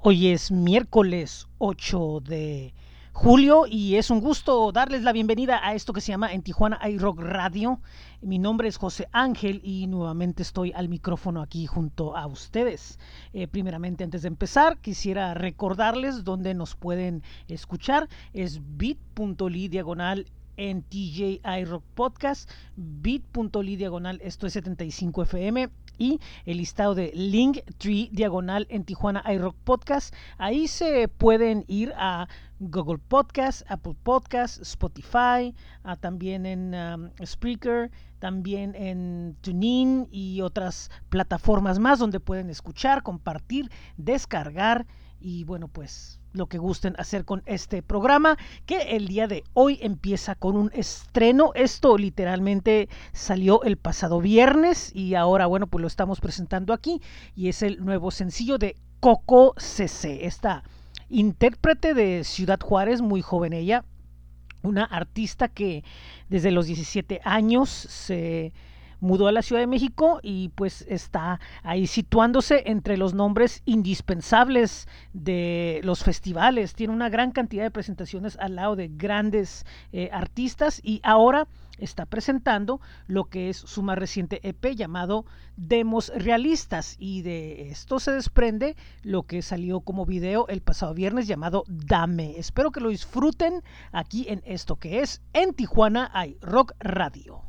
Hoy es miércoles 8 de julio y es un gusto darles la bienvenida a esto que se llama en Tijuana iRock Radio. Mi nombre es José Ángel y nuevamente estoy al micrófono aquí junto a ustedes. Eh, primeramente, antes de empezar, quisiera recordarles dónde nos pueden escuchar. Es bit.ly diagonal en TJ iRock Podcast, bit.ly diagonal esto es 75 FM y el listado de Linktree diagonal en Tijuana iRock Podcast. Ahí se pueden ir a Google Podcast, Apple Podcast, Spotify, también en um, Spreaker, también en TuneIn y otras plataformas más donde pueden escuchar, compartir, descargar y bueno pues lo que gusten hacer con este programa que el día de hoy empieza con un estreno. Esto literalmente salió el pasado viernes y ahora bueno pues lo estamos presentando aquí y es el nuevo sencillo de Coco CC esta intérprete de Ciudad Juárez muy joven ella una artista que desde los 17 años se mudó a la Ciudad de México y pues está ahí situándose entre los nombres indispensables de los festivales. Tiene una gran cantidad de presentaciones al lado de grandes eh, artistas y ahora está presentando lo que es su más reciente EP llamado Demos Realistas y de esto se desprende lo que salió como video el pasado viernes llamado Dame. Espero que lo disfruten aquí en esto que es en Tijuana hay Rock Radio.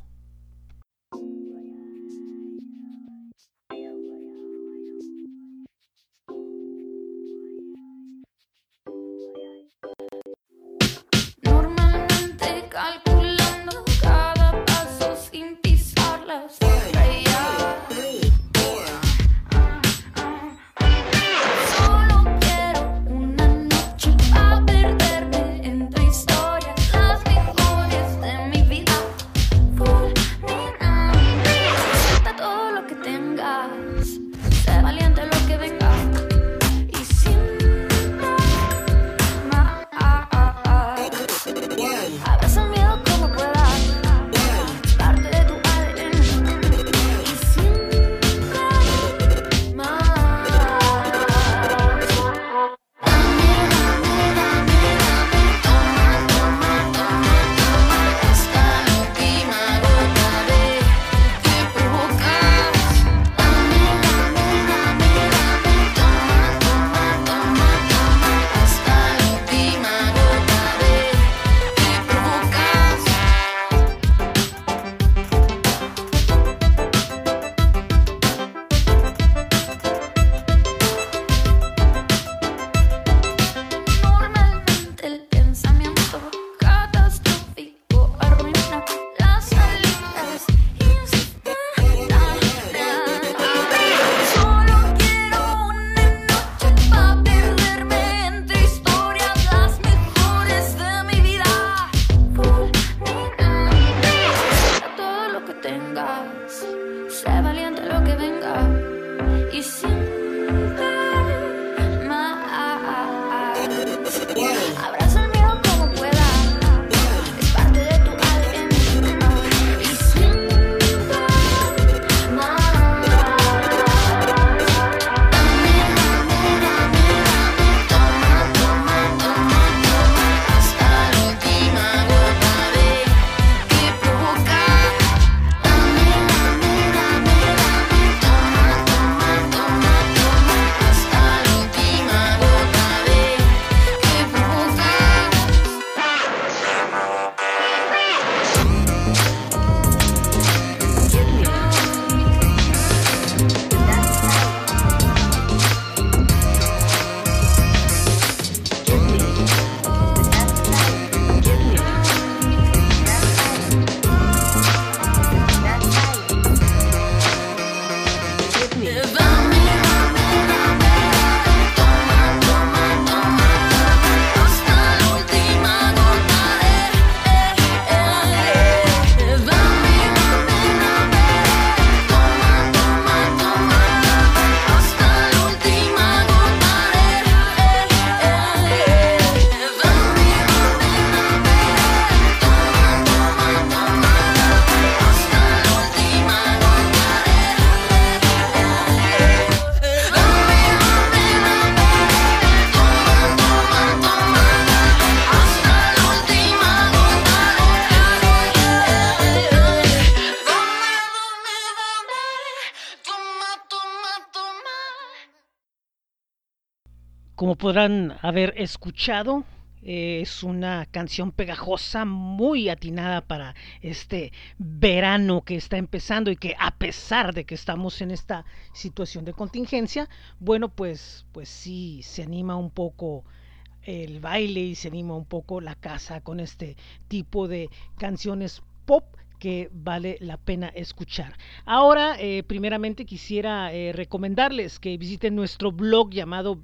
Podrán haber escuchado, es una canción pegajosa muy atinada para este verano que está empezando y que a pesar de que estamos en esta situación de contingencia, bueno, pues pues sí se anima un poco el baile y se anima un poco la casa con este tipo de canciones pop que vale la pena escuchar. Ahora, eh, primeramente quisiera eh, recomendarles que visiten nuestro blog llamado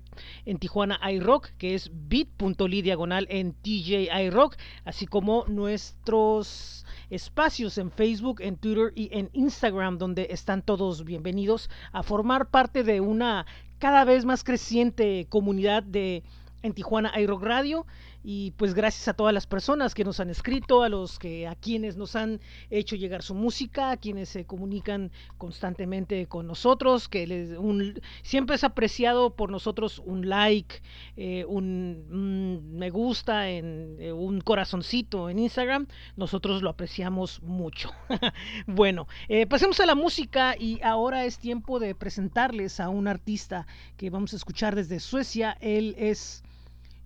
en Tijuana iRock, que es bit.ly diagonal en TJ iRock, así como nuestros espacios en Facebook, en Twitter y en Instagram, donde están todos bienvenidos a formar parte de una cada vez más creciente comunidad de en Tijuana iRock Radio y pues gracias a todas las personas que nos han escrito, a los que a quienes nos han hecho llegar su música, a quienes se comunican constantemente con nosotros, que les, un, siempre es apreciado por nosotros un like, eh, un, un, me gusta, en, eh, un corazoncito en Instagram, nosotros lo apreciamos mucho. bueno, eh, pasemos a la música y ahora es tiempo de presentarles a un artista que vamos a escuchar desde Suecia. Él es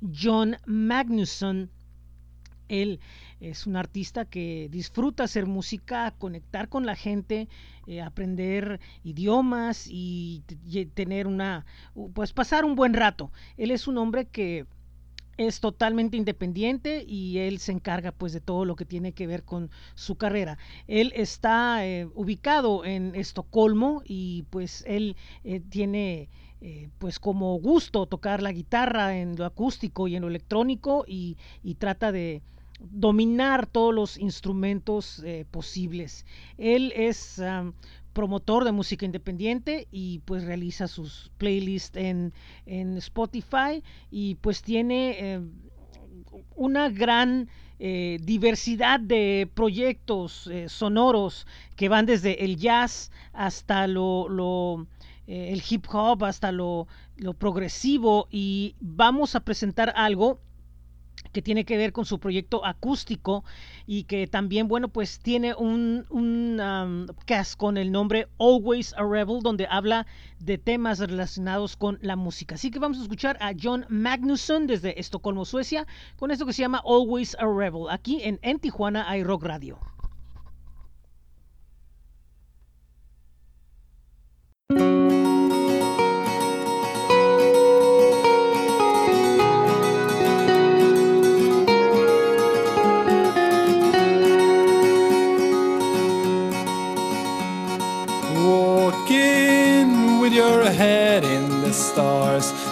John Magnusson. Él es un artista que disfruta hacer música, conectar con la gente, eh, aprender idiomas y, tener una, pues pasar un buen rato. Él es un hombre que es totalmente independiente y él se encarga pues de todo lo que tiene que ver con su carrera. Él está eh, ubicado en Estocolmo y pues él eh, tiene eh, pues como gusto tocar la guitarra en lo acústico y en lo electrónico y, trata de dominar todos los instrumentos eh, posibles. Él es promotor de música independiente y pues realiza sus playlists en, en Spotify y pues tiene eh, una gran diversidad de proyectos sonoros que van desde el jazz hasta lo eh, el hip hop hasta lo, lo progresivo y vamos a presentar algo que tiene que ver con su proyecto acústico y que también, bueno, pues tiene un, un cast con el nombre Always a Rebel, donde habla de temas relacionados con la música. Así que vamos a escuchar a John Magnusson desde Estocolmo, Suecia, con esto que se llama Always a Rebel, aquí en, en Tijuana hay Rock Radio.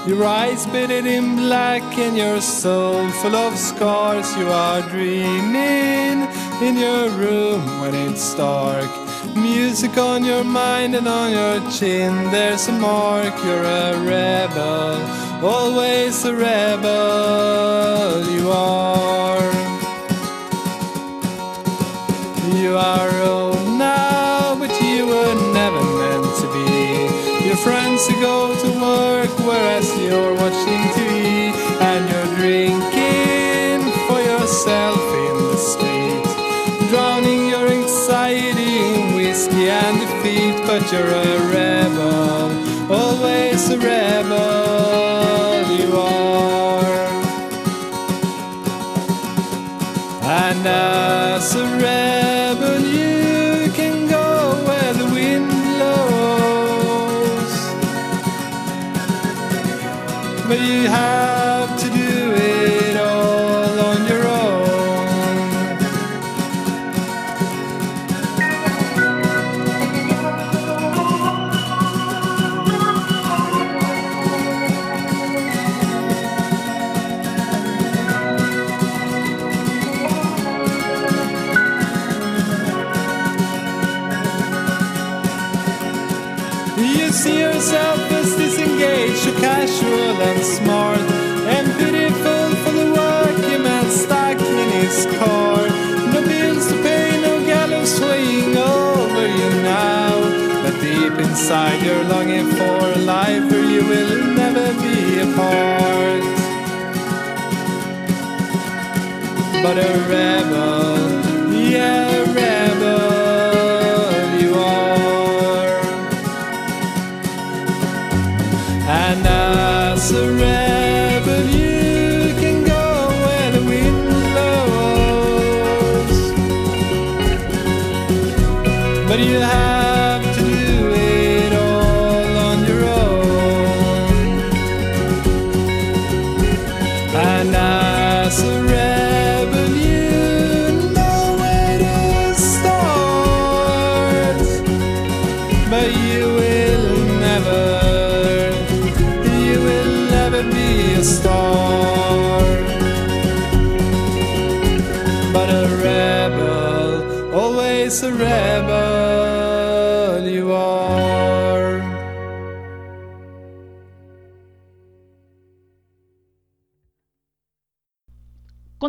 Your eyes bedded in black and your soul full of scars. You are dreaming in your room when it's dark. Music on your mind and on your chin, there's a mark. You're a rebel, always a rebel. You are. You are old now, but you were never meant to be. Your friends who go to you're watching TV and you're drinking for yourself in the street, drowning your anxiety in whiskey and defeat. But you're a rebel, always a rebel. You are, and as a rebel, car. No bills to pay, no gallows swaying over you now. But deep inside, you're longing for a life where you will never be apart. But a rebel, yeah,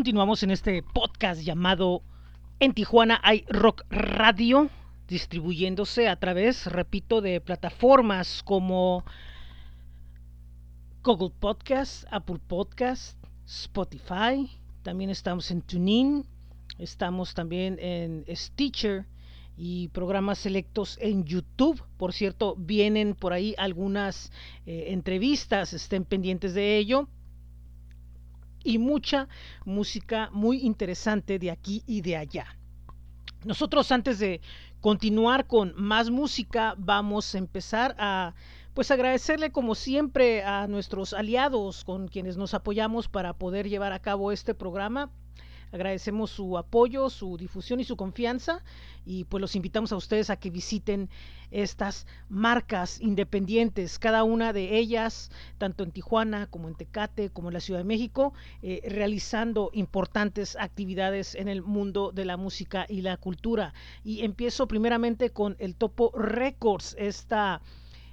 Continuamos en este podcast llamado En Tijuana hay Rock Radio, distribuyéndose a través, repito, de plataformas como Google Podcast, Apple Podcast, Spotify. También estamos en TuneIn, estamos también en Stitcher y programas selectos en YouTube. Por cierto, vienen por ahí algunas eh, entrevistas, estén pendientes de ello y mucha música muy interesante de aquí y de allá. Nosotros antes de continuar con más música vamos a empezar a pues agradecerle como siempre a nuestros aliados con quienes nos apoyamos para poder llevar a cabo este programa. Agradecemos su apoyo, su difusión y su confianza y pues los invitamos a ustedes a que visiten estas marcas independientes, cada una de ellas, tanto en Tijuana como en Tecate, como en la Ciudad de México, eh, realizando importantes actividades en el mundo de la música y la cultura. Y empiezo primeramente con el Topo Records, esta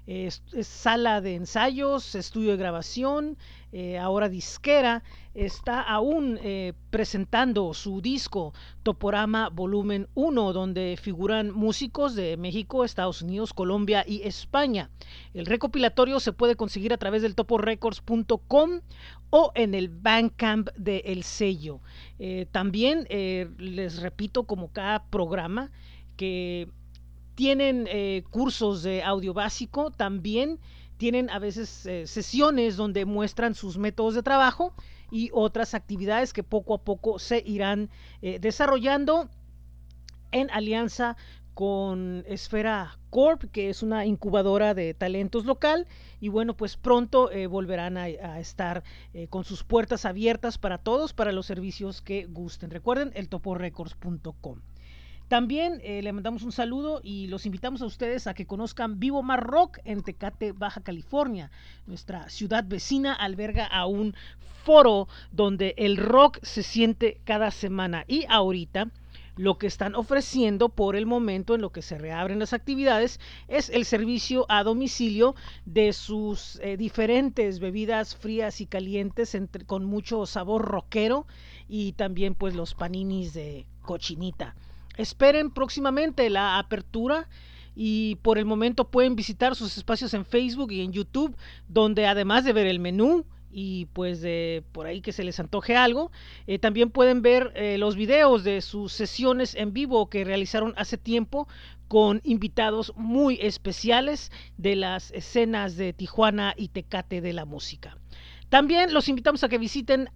es, es sala de ensayos, estudio de grabación, eh, ahora disquera, está aún eh, presentando su disco Toporama Volumen 1, donde figuran músicos de México, Estados Unidos, Colombia y España. El recopilatorio se puede conseguir a través del toporecords.com o en el Bandcamp del el sello. Eh, también les repito, como cada programa, que tienen cursos de audio básico, también tienen a veces eh, sesiones donde muestran sus métodos de trabajo y otras actividades que poco a poco se irán eh, desarrollando en alianza con Esfera Corp, que es una incubadora de talentos local, y bueno, pues pronto eh, volverán a, estar con sus puertas abiertas para todos, para los servicios que gusten. Recuerden, el toporecords.com. También eh, le mandamos un saludo y los invitamos a ustedes a que conozcan Vivo Mar Rock en Tecate, Baja California. Nuestra ciudad vecina alberga a un foro donde el rock se siente cada semana. Y ahorita lo que están ofreciendo por el momento en lo que se reabren las actividades es el servicio a domicilio de sus eh, diferentes bebidas frías y calientes entre, con mucho sabor rockero y también pues los paninis de cochinita. Esperen próximamente la apertura y por el momento pueden visitar sus espacios en Facebook y en YouTube, donde además de ver el menú y pues de por ahí que se les antoje algo, eh, también pueden ver eh, los videos de sus sesiones en vivo que realizaron hace tiempo con invitados muy especiales de las escenas de Tijuana y Tecate de la música. También los invitamos a que visiten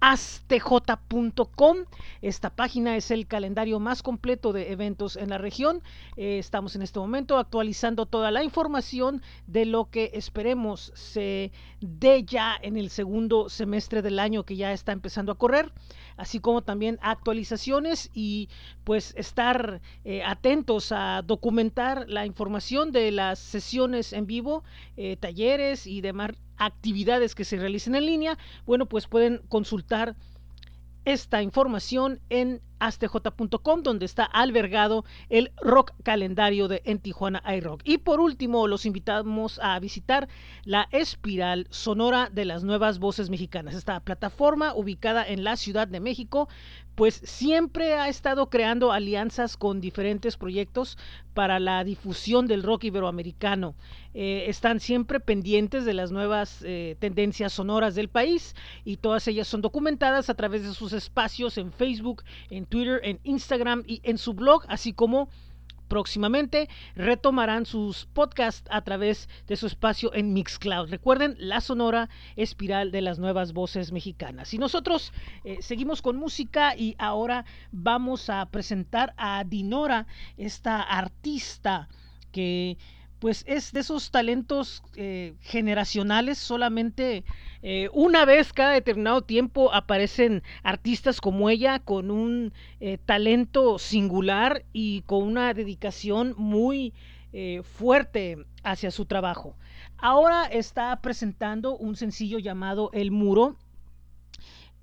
astj.com. Esta página es el calendario más completo de eventos en la región. Eh, estamos en este momento actualizando toda la información de lo que esperemos se dé ya en el segundo semestre del año que ya está empezando a correr, así como también actualizaciones y pues estar eh, atentos a documentar la información de las sesiones en vivo, eh, talleres y demás actividades que se realicen en línea, bueno, pues pueden consultar esta información en astj.com donde está albergado el rock calendario de En Tijuana iRock. Y por último, los invitamos a visitar la espiral sonora de las nuevas voces mexicanas. Esta plataforma ubicada en la Ciudad de México, pues siempre ha estado creando alianzas con diferentes proyectos para la difusión del rock iberoamericano. Eh, están siempre pendientes de las nuevas eh, tendencias sonoras del país y todas ellas son documentadas a través de sus espacios en Facebook, en Twitter, en Instagram y en su blog, así como próximamente retomarán sus podcasts a través de su espacio en Mixcloud. Recuerden la sonora espiral de las nuevas voces mexicanas. Y nosotros eh, seguimos con música y ahora vamos a presentar a Dinora, esta artista que pues es de esos talentos eh, generacionales, solamente eh, una vez cada determinado tiempo aparecen artistas como ella con un eh, talento singular y con una dedicación muy fuerte hacia su trabajo. Ahora está presentando un sencillo llamado El Muro,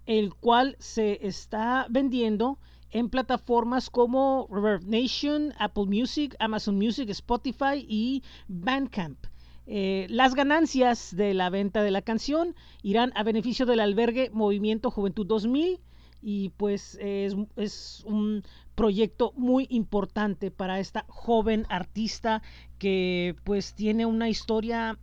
el cual se está vendiendo en plataformas como Reverb Nation, Apple Music, Amazon Music, Spotify y Bandcamp. Eh, las ganancias de la venta de la canción irán a beneficio del albergue Movimiento Juventud 2000 y pues es, es, un proyecto muy importante para esta joven artista que pues tiene una historia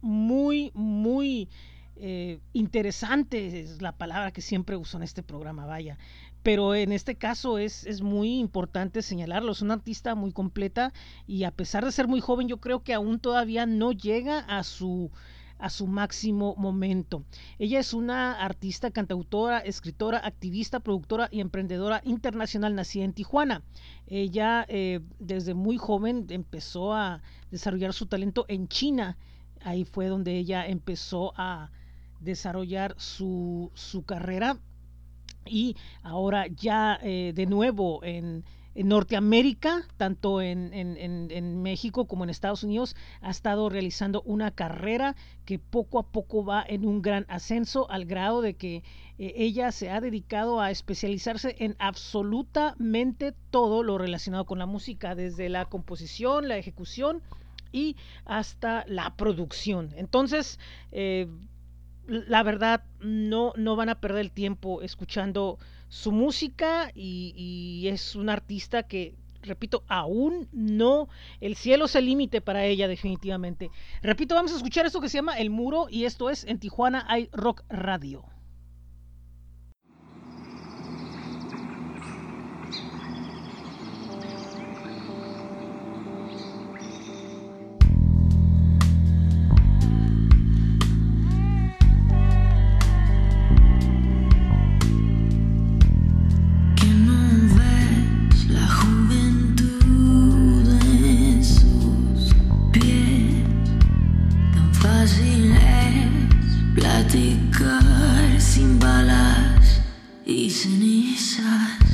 muy muy eh, interesante es la palabra que siempre uso en este programa vaya pero en este caso es, es, muy importante señalarlo, es una artista muy completa y a pesar de ser muy joven yo creo que aún todavía no llega a su a su máximo momento. Ella es una artista, cantautora, escritora, activista, productora y emprendedora internacional nacida en Tijuana. Ella eh, desde muy joven empezó a desarrollar su talento en China. Ahí fue donde ella empezó a desarrollar su, su carrera y ahora ya eh, de nuevo en, Norteamérica, tanto en, México como en Estados Unidos, ha estado realizando una carrera que poco a poco va en un gran ascenso al grado de que eh, ella se ha dedicado a especializarse en absolutamente todo lo relacionado con la música, desde la composición, la ejecución y hasta la producción. Entonces, eh, la verdad no, no van a perder el tiempo escuchando su música y, es un artista que, repito, aún no, el cielo es el límite para ella definitivamente. Repito, vamos a escuchar esto que se llama El Muro y esto es en Tijuana hay Rock Radio. sunny side.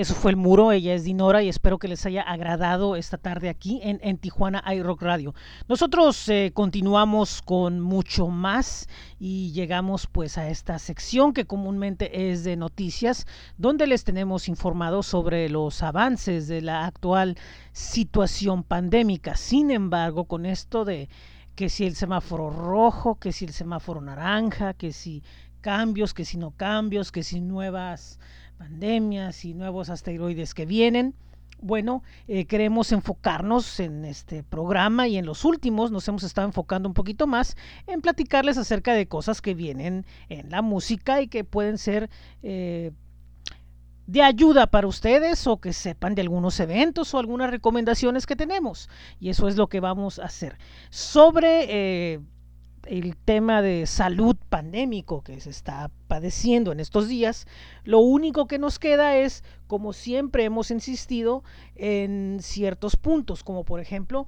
Eso fue el muro, ella es Dinora y espero que les haya agradado esta tarde aquí en, en Tijuana iRock Radio. Nosotros eh, continuamos con mucho más y llegamos pues a esta sección que comúnmente es de noticias, donde les tenemos informados sobre los avances de la actual situación pandémica. Sin embargo, con esto de que si el semáforo rojo, que si el semáforo naranja, que si cambios, que si no cambios, que si nuevas pandemias y nuevos asteroides que vienen. Bueno, eh, queremos enfocarnos en este programa y en los últimos nos hemos estado enfocando un poquito más en platicarles acerca de cosas que vienen en la música y que pueden ser eh, de ayuda para ustedes o que sepan de algunos eventos o algunas recomendaciones que tenemos. Y eso es lo que vamos a hacer. Sobre eh, el tema de salud pandémico que se está padeciendo en estos días, lo único que nos queda es, como siempre hemos insistido, en ciertos puntos, como por ejemplo,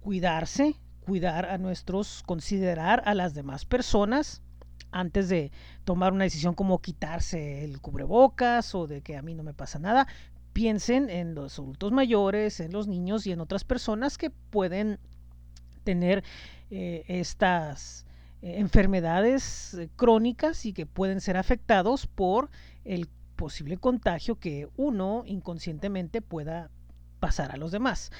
cuidarse, cuidar a nuestros, considerar a las demás personas antes de tomar una decisión como quitarse el cubrebocas o de que a mí no me pasa nada. Piensen en los adultos mayores, en los niños y en otras personas que pueden tener eh, estas eh, enfermedades eh, crónicas y que pueden ser afectados por el posible contagio que uno inconscientemente pueda pasar a los demás.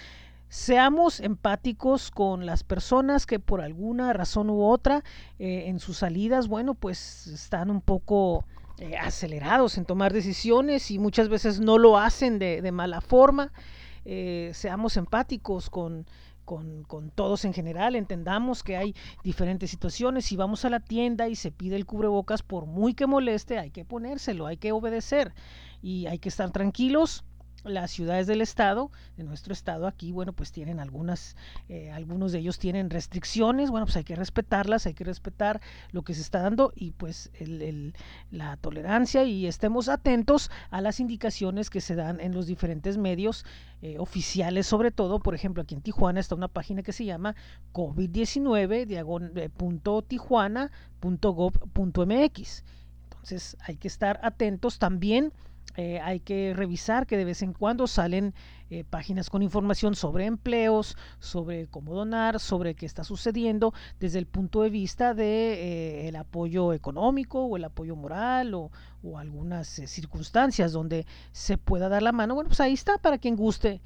Seamos empáticos con las personas que por alguna razón u otra en sus salidas, bueno, pues están un poco acelerados en tomar decisiones y muchas veces no lo hacen de, de mala forma. seamos empáticos con con, con, todos en general, entendamos que hay diferentes situaciones. Si vamos a la tienda y se pide el cubrebocas, por muy que moleste, hay que ponérselo, hay que obedecer y hay que estar tranquilos las ciudades del estado, de nuestro estado aquí, bueno, pues tienen algunas, eh, algunos de ellos tienen restricciones, bueno, pues hay que respetarlas, hay que respetar lo que se está dando y pues el, la tolerancia y estemos atentos a las indicaciones que se dan en los diferentes medios eh, oficiales, sobre todo, por ejemplo, aquí en Tijuana está una página que se llama covid19.tijuana.gov.mx. Eh, Entonces hay que estar atentos también eh, hay que revisar que de vez en cuando salen eh, páginas con información sobre empleos, sobre cómo donar, sobre qué está sucediendo desde el punto de vista de eh, el apoyo económico o el apoyo moral o, o algunas circunstancias donde se pueda dar la mano. Bueno, pues ahí está para quien guste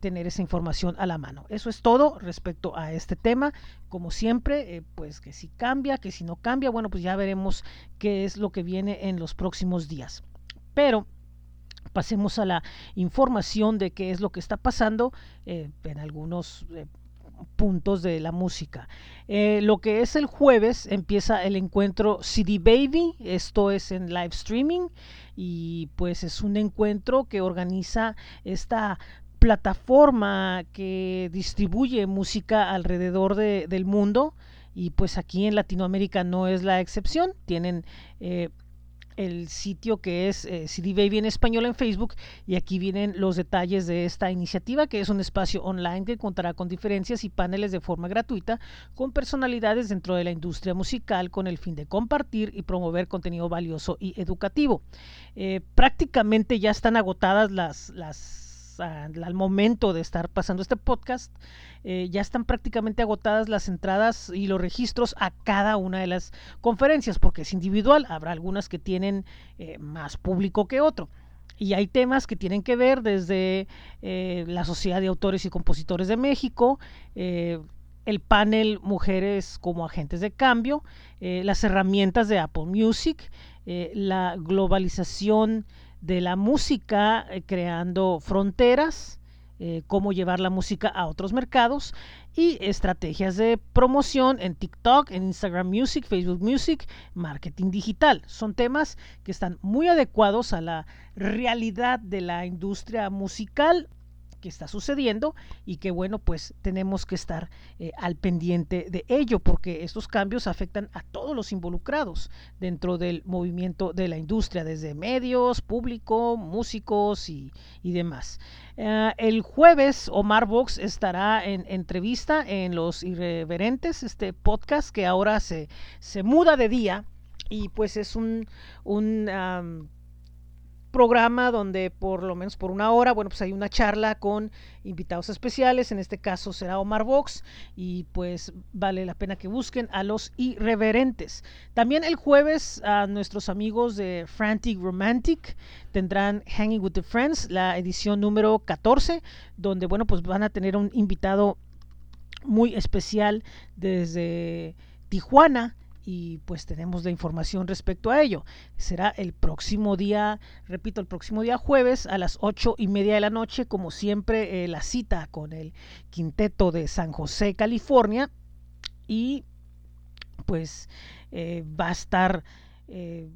tener esa información a la mano. Eso es todo respecto a este tema. Como siempre, pues que si cambia, que si no cambia, bueno, pues ya veremos qué es lo que viene en los próximos días. Pero pasemos a la información de qué es lo que está pasando eh, en algunos eh, puntos de la música. Eh, lo que es el jueves empieza el encuentro CD Baby, esto es en live streaming y pues es un encuentro que organiza esta plataforma que distribuye música alrededor de, del mundo y pues aquí en Latinoamérica no es la excepción, tienen el sitio que es eh, CD Baby en español en Facebook y aquí vienen los detalles de esta iniciativa que es un espacio online que contará con diferencias y paneles de forma gratuita con personalidades dentro de la industria musical con el fin de compartir y promover contenido valioso y educativo. Eh, prácticamente ya están agotadas las, las al momento de estar pasando este podcast, eh, ya están prácticamente agotadas las entradas y los registros a cada una de las conferencias, porque es individual, habrá algunas que tienen eh, más público que otro. Y hay temas que tienen que ver desde eh, la Sociedad de Autores y Compositores de México, el panel Mujeres como Agentes de Cambio, las herramientas de Apple Music, la globalización de la música eh, creando fronteras, eh, cómo llevar la música a otros mercados y estrategias de promoción en TikTok, en Instagram Music, Facebook Music, marketing digital. Son temas que están muy adecuados a la realidad de la industria musical que está sucediendo y que bueno pues tenemos que estar eh, al pendiente de ello porque estos cambios afectan a todos los involucrados dentro del movimiento de la industria desde medios público músicos y, y demás. Uh, el jueves Omar Vox estará en entrevista en los irreverentes este podcast que ahora se, se muda de día y pues es un, un programa donde por lo menos por una hora, bueno, pues hay una charla con invitados especiales, en este caso será Omar Vox y pues vale la pena que busquen a los irreverentes. También el jueves a nuestros amigos de Frantic Romantic tendrán Hanging with the Friends, la edición número 14, donde bueno, pues van a tener un invitado muy especial desde Tijuana y pues tenemos la información respecto a ello. Será el próximo día, repito, el próximo día jueves a las ocho y media de la noche, como siempre, eh, la cita con el quinteto de San José, California. Y pues eh, va a estar eh,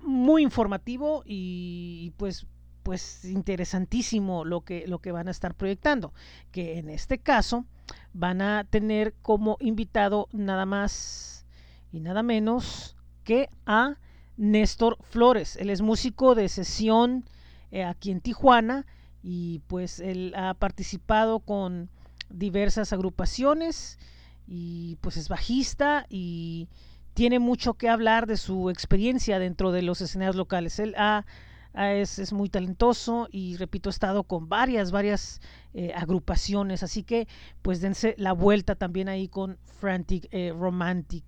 muy informativo y pues pues interesantísimo lo que, lo que van a estar proyectando, que en este caso van a tener como invitado nada más y nada menos que a Néstor Flores. Él es músico de sesión eh, aquí en Tijuana y pues él ha participado con diversas agrupaciones y pues es bajista y tiene mucho que hablar de su experiencia dentro de los escenarios locales. Él es, muy talentoso y repito, ha estado con varias, varias eh, agrupaciones, así que pues dense la vuelta también ahí con Frantic eh, Romantic.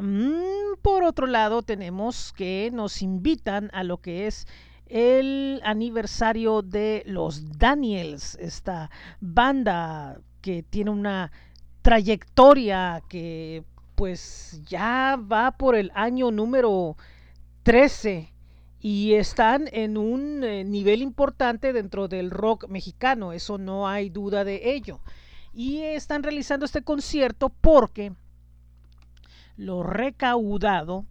Mm, por otro lado, tenemos que nos invitan a lo que es el aniversario de los Daniels, esta banda que tiene una trayectoria que pues ya va por el año número 13 y están en un eh, nivel importante dentro del rock mexicano, eso no hay duda de ello. Y están realizando este concierto porque lo recaudado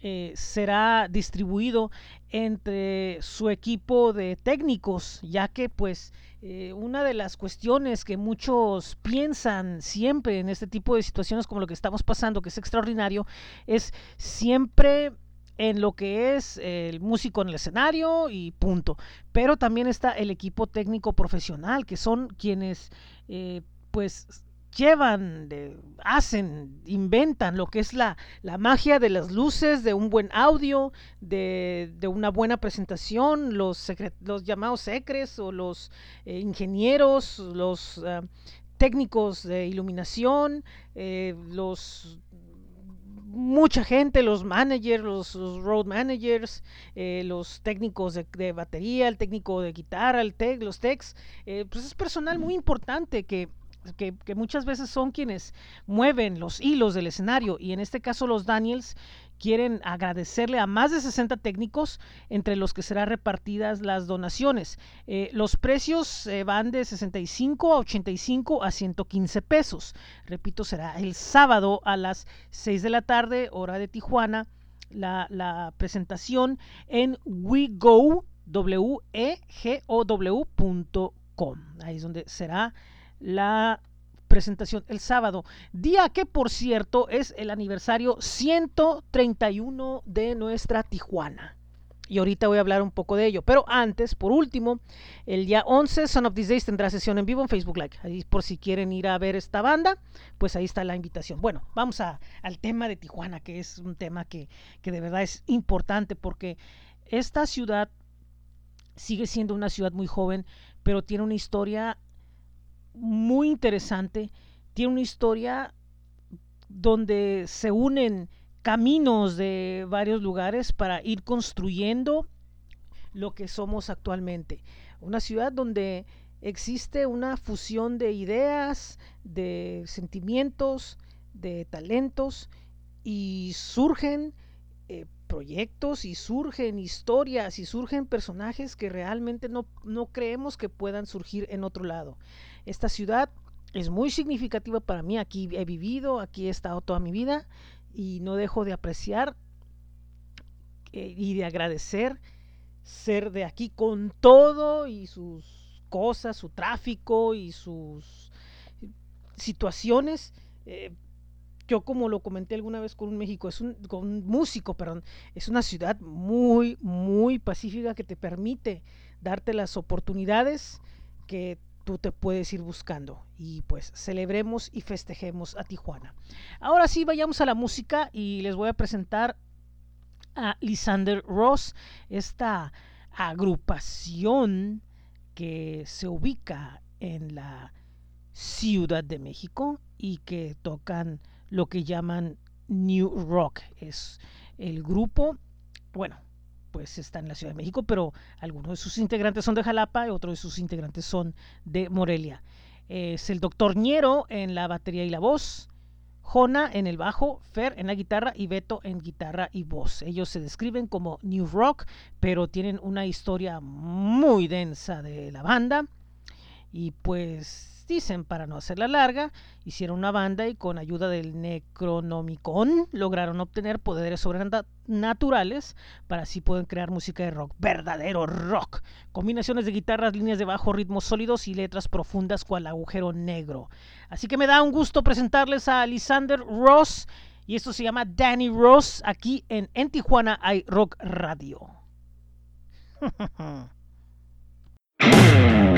eh, será distribuido entre su equipo de técnicos, ya que pues eh, una de las cuestiones que muchos piensan siempre en este tipo de situaciones como lo que estamos pasando, que es extraordinario, es siempre en lo que es el músico en el escenario y punto. Pero también está el equipo técnico profesional, que son quienes eh, pues llevan, hacen, inventan lo que es la, la, magia de las luces, de un buen audio, de, de una buena presentación, los, los llamados secres o los eh, ingenieros, los uh, técnicos de iluminación, eh, los mucha gente, los managers, los, los road managers, eh, los técnicos de, de, batería, el técnico de guitarra, el tech, los techs, pues es personal muy importante que que, muchas veces son quienes mueven los hilos del escenario y en este caso los Daniels quieren agradecerle a más de 60 técnicos entre los que serán repartidas las donaciones. Eh, los precios eh, van de 65 a 85 a 115 pesos. Repito, será el sábado a las 6 de la tarde, hora de Tijuana, la, presentación en wego, w -E -G -O -W Ahí es donde será la presentación el sábado, día que por cierto es el aniversario 131 de nuestra Tijuana. Y ahorita voy a hablar un poco de ello. Pero antes, por último, el día 11, Son of These Days tendrá sesión en vivo en Facebook Live. Ahí por si quieren ir a ver esta banda, pues ahí está la invitación. Bueno, vamos a, al tema de Tijuana, que es un tema que, que de verdad es importante porque esta ciudad sigue siendo una ciudad muy joven, pero tiene una historia muy interesante. Tiene una historia donde se unen caminos de varios lugares para ir construyendo lo que somos actualmente. Una ciudad donde existe una fusión de ideas, de sentimientos, de talentos y surgen eh, proyectos y surgen historias y surgen personajes que realmente no, no creemos que puedan surgir en otro lado. Esta ciudad es muy significativa para mí, aquí he vivido, aquí he estado toda mi vida y no dejo de apreciar eh, y de agradecer ser de aquí con todo y sus cosas, su tráfico y sus situaciones. Eh, yo como lo comenté alguna vez con un México, es un, con un músico, perdón, es una ciudad muy, muy pacífica que te permite darte las oportunidades que tú te puedes ir buscando y pues celebremos y festejemos a Tijuana. Ahora sí, vayamos a la música y les voy a presentar a Lysander Ross, esta agrupación que se ubica en la Ciudad de México y que tocan lo que llaman New Rock. Es el grupo, bueno, pues está en la Ciudad de México, pero algunos de sus integrantes son de Jalapa y otros de sus integrantes son de Morelia. Es el doctor Ñero en la batería y la voz, Jona en el bajo, Fer en la guitarra y Beto en guitarra y voz. Ellos se describen como New Rock, pero tienen una historia muy densa de la banda. Y pues dicen, para no hacerla larga, hicieron una banda y con ayuda del Necronomicon lograron obtener poderes sobrenaturales para así poder crear música de rock, verdadero rock. Combinaciones de guitarras, líneas de bajo, ritmos sólidos y letras profundas cual agujero negro. Así que me da un gusto presentarles a Lisander Ross y esto se llama Danny Ross aquí en, en Tijuana hay Rock Radio.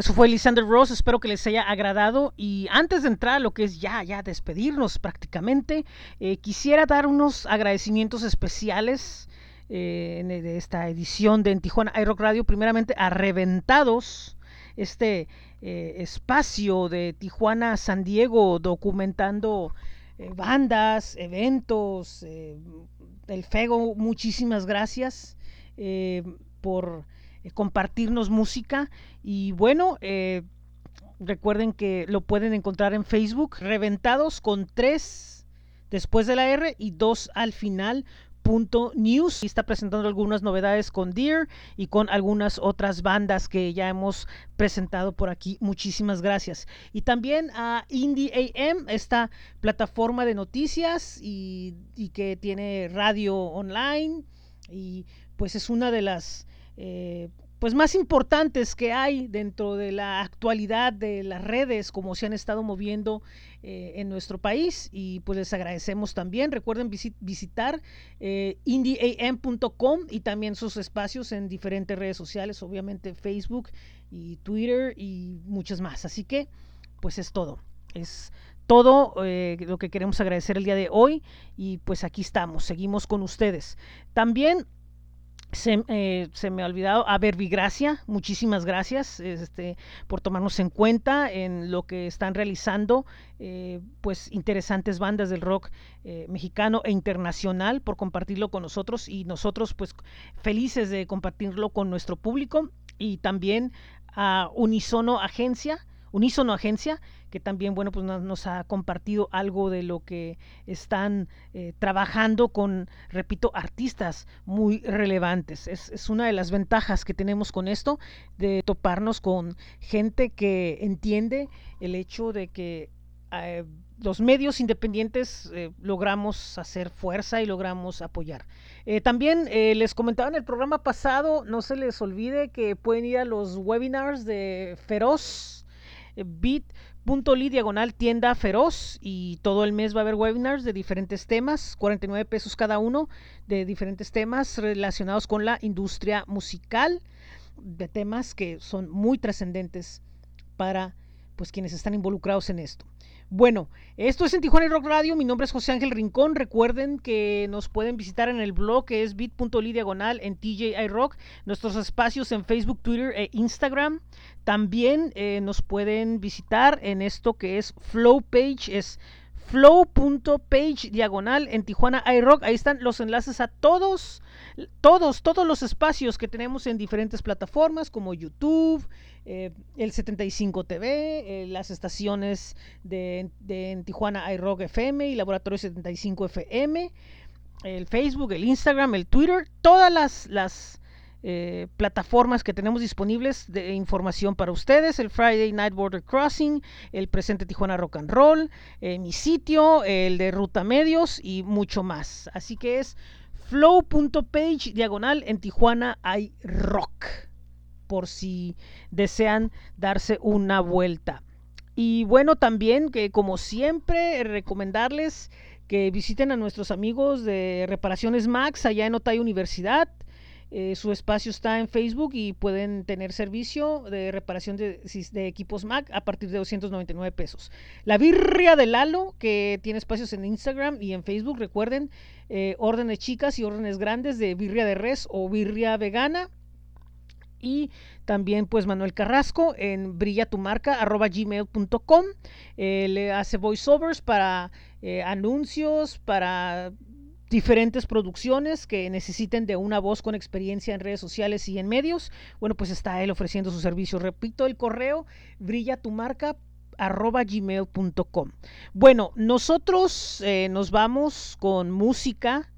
eso fue Lysander Rose, espero que les haya agradado. Y antes de entrar a lo que es ya, ya despedirnos prácticamente, eh, quisiera dar unos agradecimientos especiales eh, de esta edición de Tijuana iRock Radio, primeramente a Reventados, este eh, espacio de Tijuana San Diego documentando bandas, eventos, el Fego, muchísimas gracias por eh, compartirnos música. Y bueno, eh, recuerden que lo pueden encontrar en Facebook, Reventados con tres después de la R y dos al final. Punto news y está presentando algunas novedades con Deer y con algunas otras bandas que ya hemos presentado por aquí. Muchísimas gracias. Y también a Indie AM, esta plataforma de noticias y, y que tiene radio online y pues es una de las eh, pues más importantes que hay dentro de la actualidad de las redes, como se han estado moviendo eh, en nuestro país. Y pues les agradecemos también. Recuerden visitar eh, indieam.com y también sus espacios en diferentes redes sociales, obviamente Facebook y Twitter y muchas más. Así que, pues es todo. Es todo eh, lo que queremos agradecer el día de hoy y pues aquí estamos, seguimos con ustedes. También eh, se, me ha olvidado, a Verbigracia, muchísimas gracias este, por tomarnos en cuenta en lo que están realizando, eh, pues interesantes bandas del rock eh, mexicano e internacional, por compartirlo con nosotros y nosotros pues felices de compartirlo con nuestro público. Y también a Unisono Agencia, Unisono Agencia, que también, bueno, pues nos, ha compartido algo de lo que están eh, trabajando con, repito, artistas muy relevantes. Es, una de las ventajas que tenemos con esto, de toparnos con gente que entiende el hecho de que eh, los medios independientes eh, logramos hacer fuerza y logramos apoyar. también les comentaba en el programa pasado, no se les olvide que pueden ir a los webinars de Feroz bit.ly diagonal tienda feroz y todo el mes va a haber webinars de diferentes temas, 49 pesos cada uno, de diferentes temas relacionados con la industria musical, de temas que son muy trascendentes para pues quienes están involucrados en esto. Bueno, esto es en Tijuana Rock Radio. Mi nombre es José Ángel Rincón. Recuerden que nos pueden visitar en el blog que es bit.ly diagonal en TJI Rock. Nuestros espacios en Facebook, Twitter e Instagram. También eh, nos pueden visitar en esto que es Flow Page. Es flow.page diagonal en Tijuana iRock. Ahí están los enlaces a todos, todos, todos los espacios que tenemos en diferentes plataformas como YouTube, eh, el 75 TV, eh, las estaciones de, en Tijuana iRock FM y Laboratorio 75 FM, el Facebook, el Instagram, el Twitter, todas las eh, plataformas que tenemos disponibles de información para ustedes, el Friday Night Border Crossing, el presente Tijuana Rock and Roll, mi sitio, el de Ruta Medios y mucho más. Así que es flow.page diagonal en Tijuana hay rock por si desean darse una vuelta. Y bueno, también que como siempre recomendarles que visiten a nuestros amigos de Reparaciones Max allá en Otay Universidad. Eh, su espacio está en Facebook y pueden tener servicio de reparación de, equipos Mac a partir de 299 pesos. La Birria de Lalo, que tiene espacios en Instagram y en Facebook, recuerden, eh, órdenes chicas y órdenes grandes de birria de res o birria vegana y también pues Manuel Carrasco en brillatumarca.gmail.com eh, le hace voiceovers para eh, anuncios, para diferentes producciones que necesiten de una voz con experiencia en redes sociales y en medios. Bueno, pues está él ofreciendo su servicio. Repito el correo brillatumarca.gmail.com Bueno, nosotros eh, nos vamos con música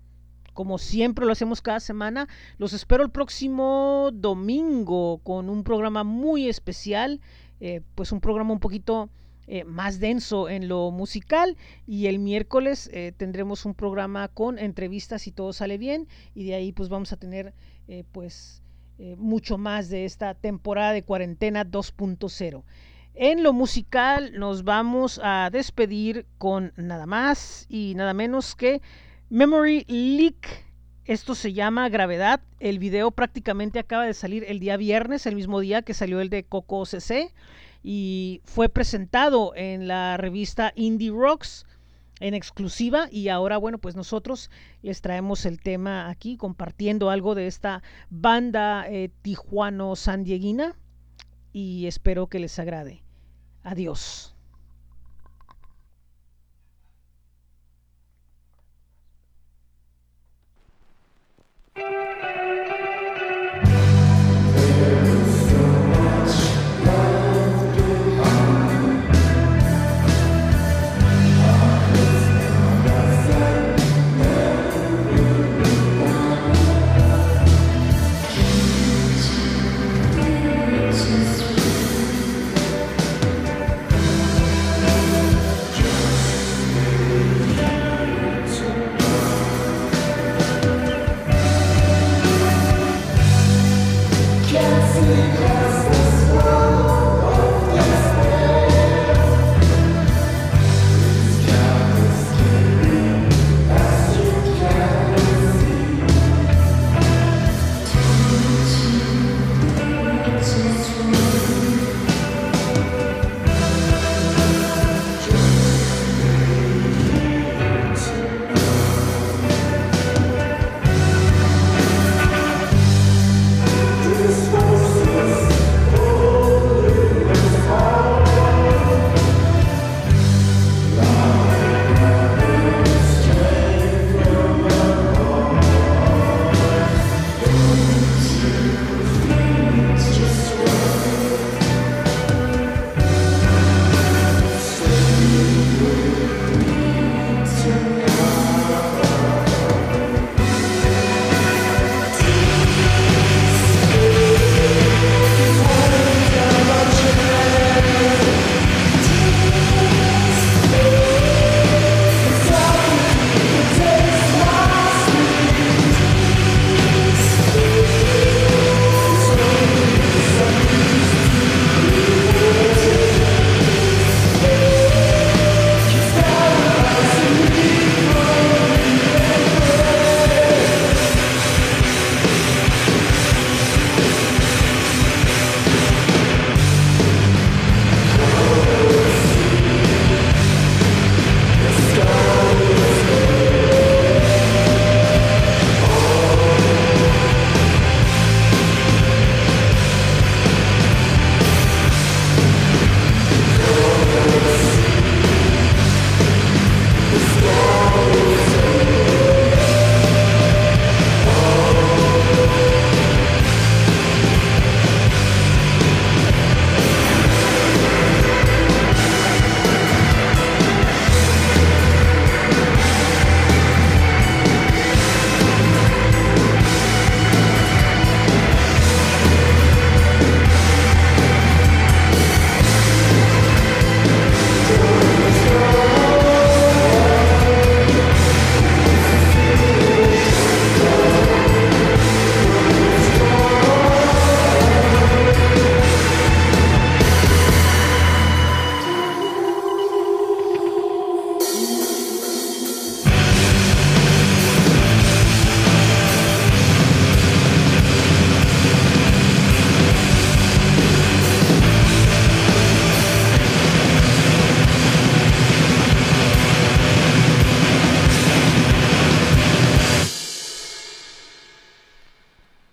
como siempre lo hacemos cada semana. Los espero el próximo domingo con un programa muy especial, eh, pues un programa un poquito eh, más denso en lo musical y el miércoles eh, tendremos un programa con entrevistas y todo sale bien y de ahí pues vamos a tener pues mucho más de esta temporada de cuarentena 2.0. En lo musical nos vamos a despedir con nada más y nada menos que Memory Leak Esto se llama Gravedad. El video prácticamente acaba de salir el día viernes, el mismo día que salió el de Coco CC y fue presentado en la revista Indie Rocks en exclusiva. Y ahora bueno pues nosotros les traemos el tema aquí compartiendo algo de esta banda eh, tijuano sandieguina y espero que les agrade. Adiós.